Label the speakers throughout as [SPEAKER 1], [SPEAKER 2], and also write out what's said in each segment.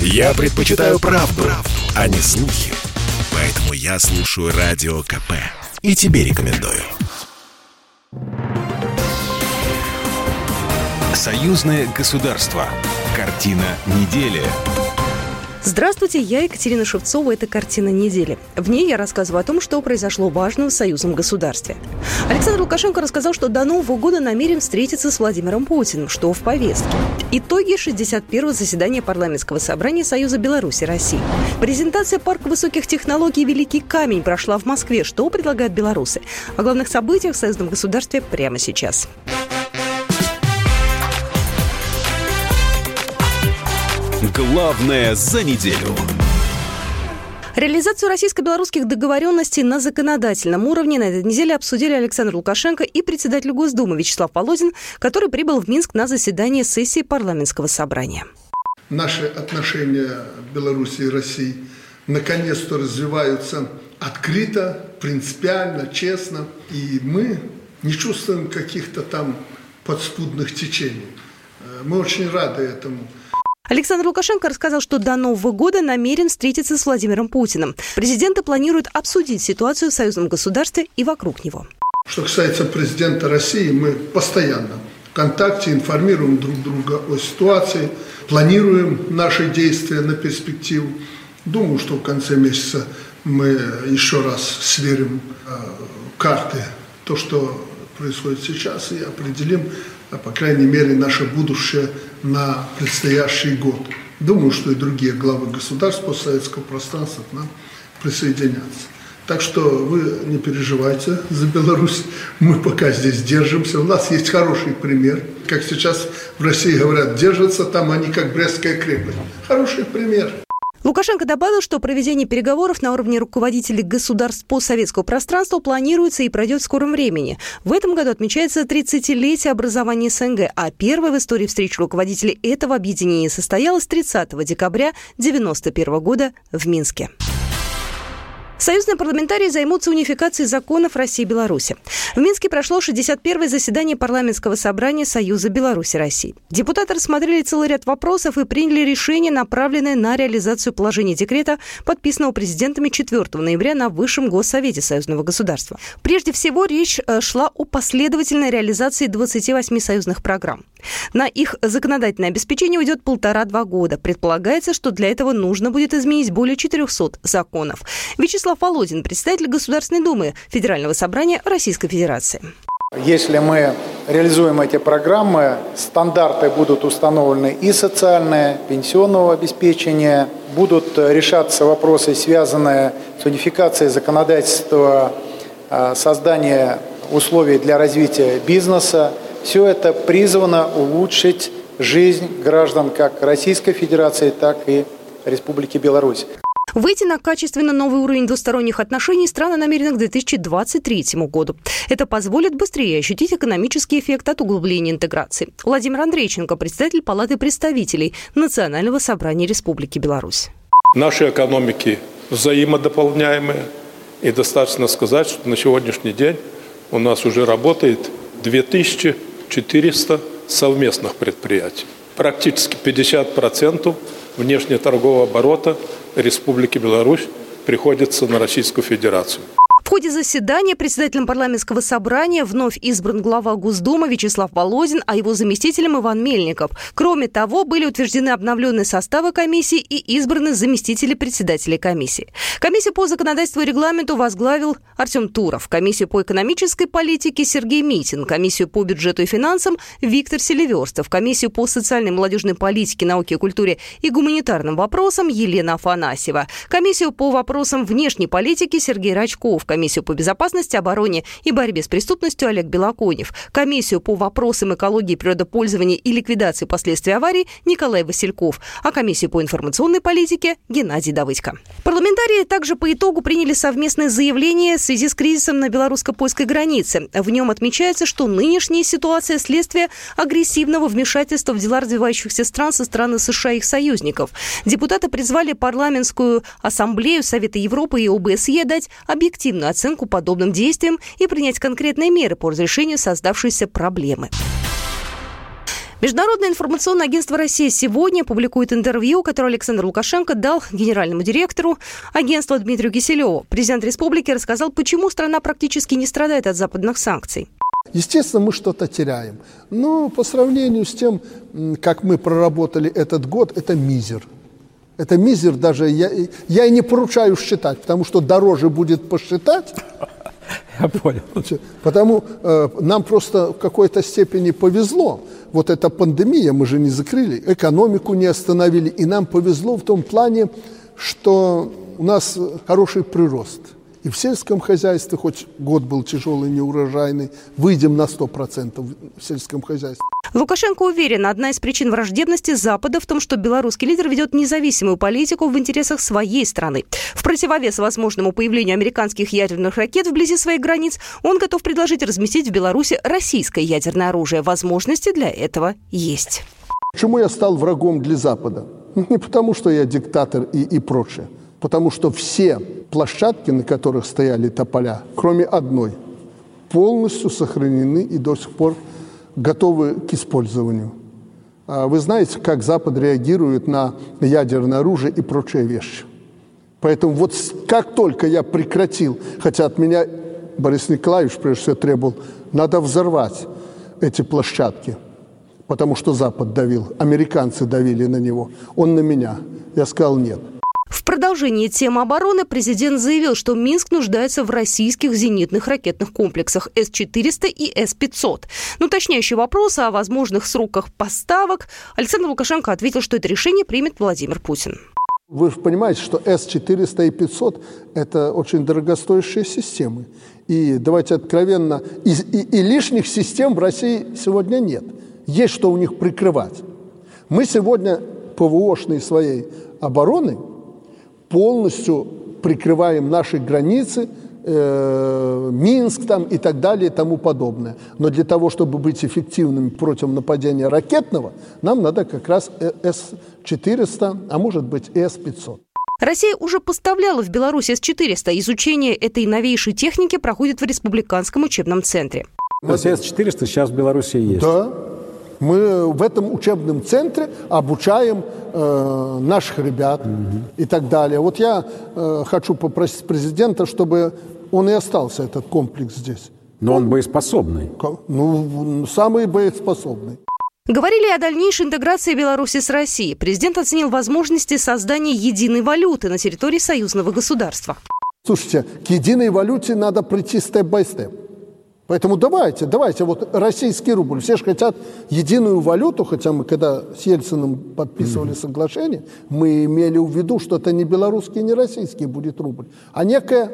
[SPEAKER 1] Я предпочитаю правду, правду, а не слухи. Поэтому я слушаю Радио КП. И тебе рекомендую. Союзное государство. Картина недели.
[SPEAKER 2] Здравствуйте, я Екатерина Шевцова. Это «Картина недели». В ней я рассказываю о том, что произошло важного в союзном государстве. Александр Лукашенко рассказал, что до Нового года намерен встретиться с Владимиром Путиным, что в повестке. Итоги 61-го заседания парламентского собрания Союза Беларуси России. Презентация парка высоких технологий «Великий камень» прошла в Москве. Что предлагают белорусы? О главных событиях в союзном государстве прямо сейчас.
[SPEAKER 1] Главное за неделю.
[SPEAKER 2] Реализацию российско-белорусских договоренностей на законодательном уровне на этой неделе обсудили Александр Лукашенко и председатель Госдумы Вячеслав Полозин, который прибыл в Минск на заседание сессии парламентского собрания.
[SPEAKER 3] Наши отношения Беларуси и России наконец-то развиваются открыто, принципиально, честно. И мы не чувствуем каких-то там подспудных течений. Мы очень рады этому.
[SPEAKER 2] Александр Лукашенко рассказал, что до Нового года намерен встретиться с Владимиром Путиным. Президенты планируют обсудить ситуацию в союзном государстве и вокруг него.
[SPEAKER 3] Что касается президента России, мы постоянно в контакте, информируем друг друга о ситуации, планируем наши действия на перспективу. Думаю, что в конце месяца мы еще раз сверим э, карты, то, что происходит сейчас, и определим, а, по крайней мере, наше будущее на предстоящий год. Думаю, что и другие главы государств постсоветского пространства к нам присоединятся. Так что вы не переживайте за Беларусь. Мы пока здесь держимся. У нас есть хороший пример. Как сейчас в России говорят, держатся там они как Брестская крепость. Хороший пример.
[SPEAKER 2] Лукашенко добавил, что проведение переговоров на уровне руководителей государств постсоветского пространства планируется и пройдет в скором времени. В этом году отмечается 30-летие образования СНГ, а первая в истории встреча руководителей этого объединения состоялась 30 декабря 1991 года в Минске. Союзные парламентарии займутся унификацией законов России и Беларуси. В Минске прошло 61-е заседание парламентского собрания Союза Беларуси России. Депутаты рассмотрели целый ряд вопросов и приняли решение, направленное на реализацию положений декрета, подписанного президентами 4 ноября на Высшем Госсовете Союзного государства. Прежде всего, речь э, шла о последовательной реализации 28 союзных программ. На их законодательное обеспечение уйдет полтора-два года. Предполагается, что для этого нужно будет изменить более 400 законов. Вячеслав Володин, председатель Государственной Думы Федерального собрания Российской Федерации.
[SPEAKER 4] Если мы реализуем эти программы, стандарты будут установлены и социальные, пенсионного обеспечения, будут решаться вопросы, связанные с унификацией законодательства, а, создания условий для развития бизнеса, все это призвано улучшить жизнь граждан как Российской Федерации, так и Республики Беларусь.
[SPEAKER 2] Выйти на качественно новый уровень двусторонних отношений страны намерены к 2023 году. Это позволит быстрее ощутить экономический эффект от углубления интеграции. Владимир Андрейченко, председатель Палаты представителей Национального собрания Республики Беларусь.
[SPEAKER 5] Наши экономики взаимодополняемые. И достаточно сказать, что на сегодняшний день у нас уже работает 2000 400 совместных предприятий. Практически 50% внешнеторгового оборота Республики Беларусь приходится на Российскую Федерацию.
[SPEAKER 2] В ходе заседания председателем парламентского собрания вновь избран глава Госдумы Вячеслав Володин, а его заместителем Иван Мельников. Кроме того, были утверждены обновленные составы комиссии и избраны заместители председателей комиссии. Комиссию по законодательству и регламенту возглавил Артем Туров, комиссию по экономической политике Сергей Митин, комиссию по бюджету и финансам Виктор Селиверстов, комиссию по социальной и молодежной политике, науке и культуре и гуманитарным вопросам Елена Афанасьева, комиссию по вопросам внешней политики Сергей Рачков, комиссию по безопасности, обороне и борьбе с преступностью Олег Белоконев, комиссию по вопросам экологии, природопользования и ликвидации последствий аварии Николай Васильков, а комиссию по информационной политике Геннадий Давыдько. Парламентарии также по итогу приняли совместное заявление в связи с кризисом на белорусско-польской границе. В нем отмечается, что нынешняя ситуация – следствие агрессивного вмешательства в дела развивающихся стран со стороны США и их союзников. Депутаты призвали парламентскую ассамблею Совета Европы и ОБСЕ дать объективную объективную оценку подобным действиям и принять конкретные меры по разрешению создавшейся проблемы. Международное информационное агентство России сегодня публикует интервью, которое Александр Лукашенко дал генеральному директору агентства Дмитрию Киселеву. Президент республики рассказал, почему страна практически не страдает от западных санкций.
[SPEAKER 3] Естественно, мы что-то теряем. Но по сравнению с тем, как мы проработали этот год, это мизер. Это мизер даже, я, я и не поручаю считать, потому что дороже будет посчитать. Я понял. Потому э, нам просто в какой-то степени повезло. Вот эта пандемия, мы же не закрыли, экономику не остановили, и нам повезло в том плане, что у нас хороший прирост – и в сельском хозяйстве, хоть год был тяжелый, неурожайный, выйдем на 100% в сельском хозяйстве.
[SPEAKER 2] Лукашенко уверен, одна из причин враждебности Запада в том, что белорусский лидер ведет независимую политику в интересах своей страны. В противовес возможному появлению американских ядерных ракет вблизи своих границ, он готов предложить разместить в Беларуси российское ядерное оружие. Возможности для этого есть.
[SPEAKER 3] Почему я стал врагом для Запада? Не потому, что я диктатор и, и прочее потому что все площадки, на которых стояли тополя, кроме одной, полностью сохранены и до сих пор готовы к использованию. А вы знаете, как Запад реагирует на ядерное оружие и прочие вещи. Поэтому вот как только я прекратил, хотя от меня Борис Николаевич прежде всего требовал, надо взорвать эти площадки, потому что Запад давил, американцы давили на него, он на меня. Я сказал нет –
[SPEAKER 2] в продолжении темы обороны президент заявил, что Минск нуждается в российских зенитных ракетных комплексах С-400 и С-500. Но уточняющий вопрос о возможных сроках поставок Александр Лукашенко ответил, что это решение примет Владимир Путин.
[SPEAKER 3] Вы же понимаете, что С-400 и 500 – это очень дорогостоящие системы. И давайте откровенно, и, и, и лишних систем в России сегодня нет. Есть что у них прикрывать. Мы сегодня ПВОшной своей обороны – полностью прикрываем наши границы, э, Минск там и так далее и тому подобное. Но для того, чтобы быть эффективными против нападения ракетного, нам надо как раз С-400, а может быть и С-500.
[SPEAKER 2] Россия уже поставляла в Беларусь С-400. Изучение этой новейшей техники проходит в Республиканском учебном центре.
[SPEAKER 6] С-400 сейчас в Беларуси есть.
[SPEAKER 3] Да, мы в этом учебном центре обучаем э, наших ребят угу. и так далее. Вот я э, хочу попросить президента, чтобы он и остался, этот комплекс здесь.
[SPEAKER 6] Но он, он боеспособный.
[SPEAKER 3] Ну, самый боеспособный.
[SPEAKER 2] Говорили о дальнейшей интеграции Беларуси с Россией. Президент оценил возможности создания единой валюты на территории союзного государства.
[SPEAKER 3] Слушайте, к единой валюте надо прийти степ-бай-степ. -степ. Поэтому давайте, давайте, вот российский рубль. Все же хотят единую валюту, хотя мы когда с Ельциным подписывали соглашение, мы имели в виду, что это не белорусский, не российский будет рубль, а некая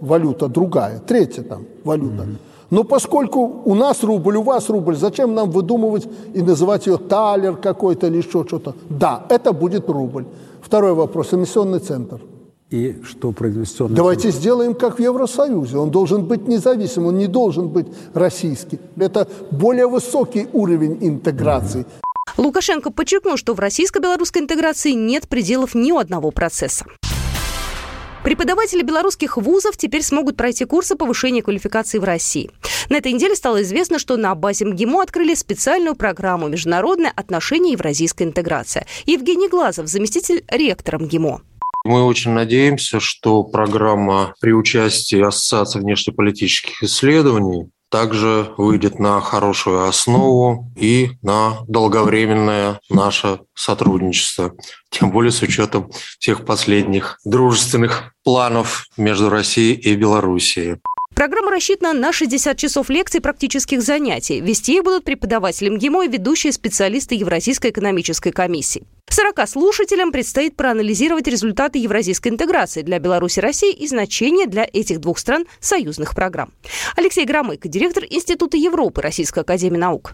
[SPEAKER 3] валюта другая, третья там валюта. Но поскольку у нас рубль, у вас рубль, зачем нам выдумывать и называть ее талер какой-то или еще что-то? Да, это будет рубль. Второй вопрос, эмиссионный центр –
[SPEAKER 6] и что произведет...
[SPEAKER 3] Давайте сделаем, как в Евросоюзе. Он должен быть независим, он не должен быть российский. Это более высокий уровень интеграции.
[SPEAKER 2] Лукашенко подчеркнул, что в российско-белорусской интеграции нет пределов ни у одного процесса. Преподаватели белорусских вузов теперь смогут пройти курсы повышения квалификации в России. На этой неделе стало известно, что на базе МГИМО открыли специальную программу «Международное отношение и евразийская интеграция». Евгений Глазов, заместитель ректора МГИМО.
[SPEAKER 7] Мы очень надеемся, что программа при участии Ассоциации внешнеполитических исследований также выйдет на хорошую основу и на долговременное наше сотрудничество. Тем более с учетом всех последних дружественных планов между Россией и Белоруссией.
[SPEAKER 2] Программа рассчитана на 60 часов лекций практических занятий. Вести их будут преподаватели МГИМО и ведущие специалисты Евразийской экономической комиссии. 40 слушателям предстоит проанализировать результаты евразийской интеграции для Беларуси и России и значение для этих двух стран союзных программ. Алексей Громыко, директор Института Европы Российской Академии Наук.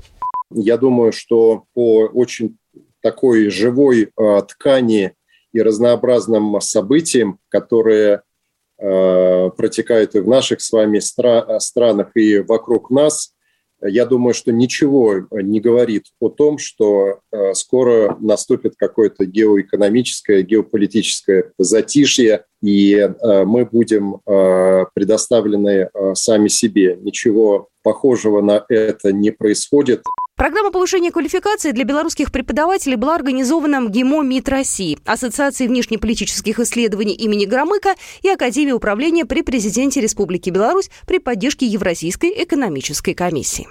[SPEAKER 8] Я думаю, что по очень такой живой э, ткани и разнообразным событиям, которые протекают и в наших с вами стра- странах, и вокруг нас, я думаю, что ничего не говорит о том, что э, скоро наступит какое-то геоэкономическое, геополитическое затишье, и э, мы будем предоставлены сами себе. Ничего похожего на это не происходит.
[SPEAKER 2] Программа повышения квалификации для белорусских преподавателей была организована МГИМО МИД России, Ассоциацией внешнеполитических исследований имени Громыка и Академией управления при президенте Республики Беларусь при поддержке Евразийской экономической комиссии.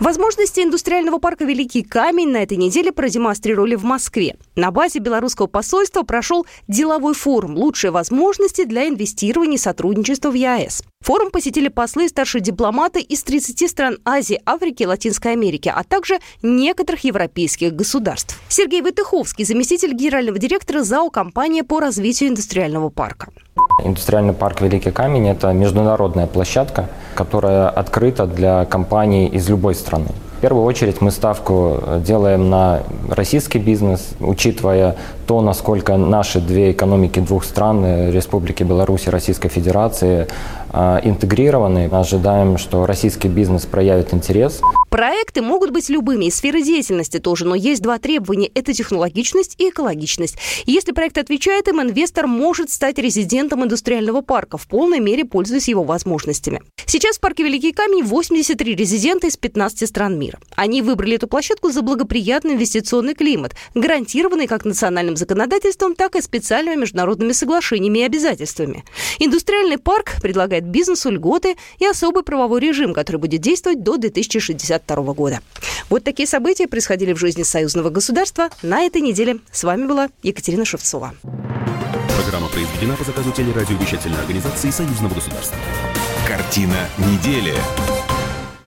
[SPEAKER 2] Возможности индустриального парка «Великий камень» на этой неделе продемонстрировали в Москве. На базе белорусского посольства прошел деловой форум «Лучшие возможности для инвестирования и сотрудничества в ЕАЭС». Форум посетили послы и старшие дипломаты из 30 стран Азии, Африки и Латинской Америки, а также некоторых европейских государств. Сергей Вытыховский, заместитель генерального директора ЗАО «Компания по развитию индустриального парка».
[SPEAKER 9] Индустриальный парк «Великий камень» – это международная площадка, которая открыта для компаний из любой страны. В первую очередь мы ставку делаем на российский бизнес, учитывая то, насколько наши две экономики двух стран, Республики Беларусь и Российской Федерации, а, интегрированы. Ожидаем, что российский бизнес проявит интерес.
[SPEAKER 2] Проекты могут быть любыми, и сферы деятельности тоже, но есть два требования – это технологичность и экологичность. Если проект отвечает им, инвестор может стать резидентом индустриального парка, в полной мере пользуясь его возможностями. Сейчас в парке Великий Камень 83 резидента из 15 стран мира. Они выбрали эту площадку за благоприятный инвестиционный климат, гарантированный как национальным законодательством, так и специальными международными соглашениями и обязательствами. Индустриальный парк предлагает бизнесу льготы и особый правовой режим, который будет действовать до 2062 года. Вот такие события происходили в жизни союзного государства на этой неделе. С вами была Екатерина Шевцова.
[SPEAKER 1] Программа произведена по заказу телерадиовещательной организации союзного государства. Картина недели.